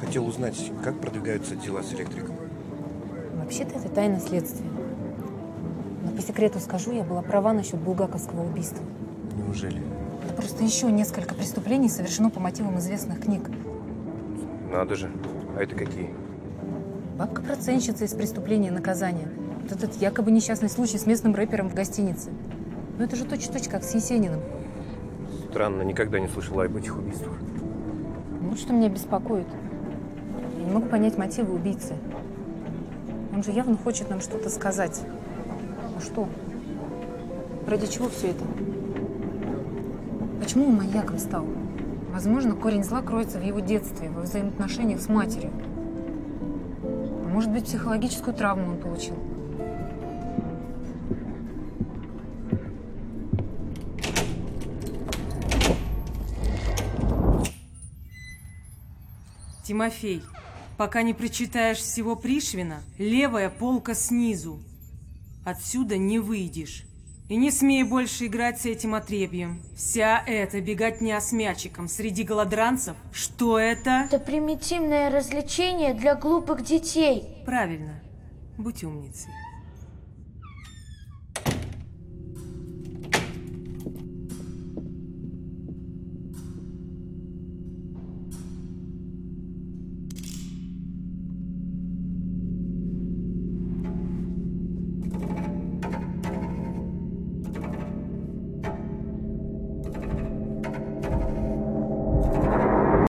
Хотел узнать, как продвигаются дела с электриком. Вообще-то это тайна следствия. Но по секрету скажу, я была права насчет булгаковского убийства. Неужели? Это просто еще несколько преступлений совершено по мотивам известных книг. Надо же. А это какие? Бабка-проценщица из преступления и наказания. Вот этот якобы несчастный случай с местным рэпером в гостинице. Ну это же точь-в-точь, как с Есениным. Странно, никогда не слышала об этих убийствах. Вот что меня беспокоит. Не могу понять мотивы убийцы. Он же явно хочет нам что-то сказать. А что? Ради чего все это? Почему он маньяком стал? Возможно, корень зла кроется в его детстве, во взаимоотношениях с матерью. А может быть, психологическую травму он получил. Тимофей, пока не прочитаешь всего Пришвина, левая полка снизу. Отсюда не выйдешь. И не смей больше играть с этим отребьем. Вся эта беготня с мячиком среди голодранцев, что это? Это примитивное развлечение для глупых детей. Правильно. Будь умницей.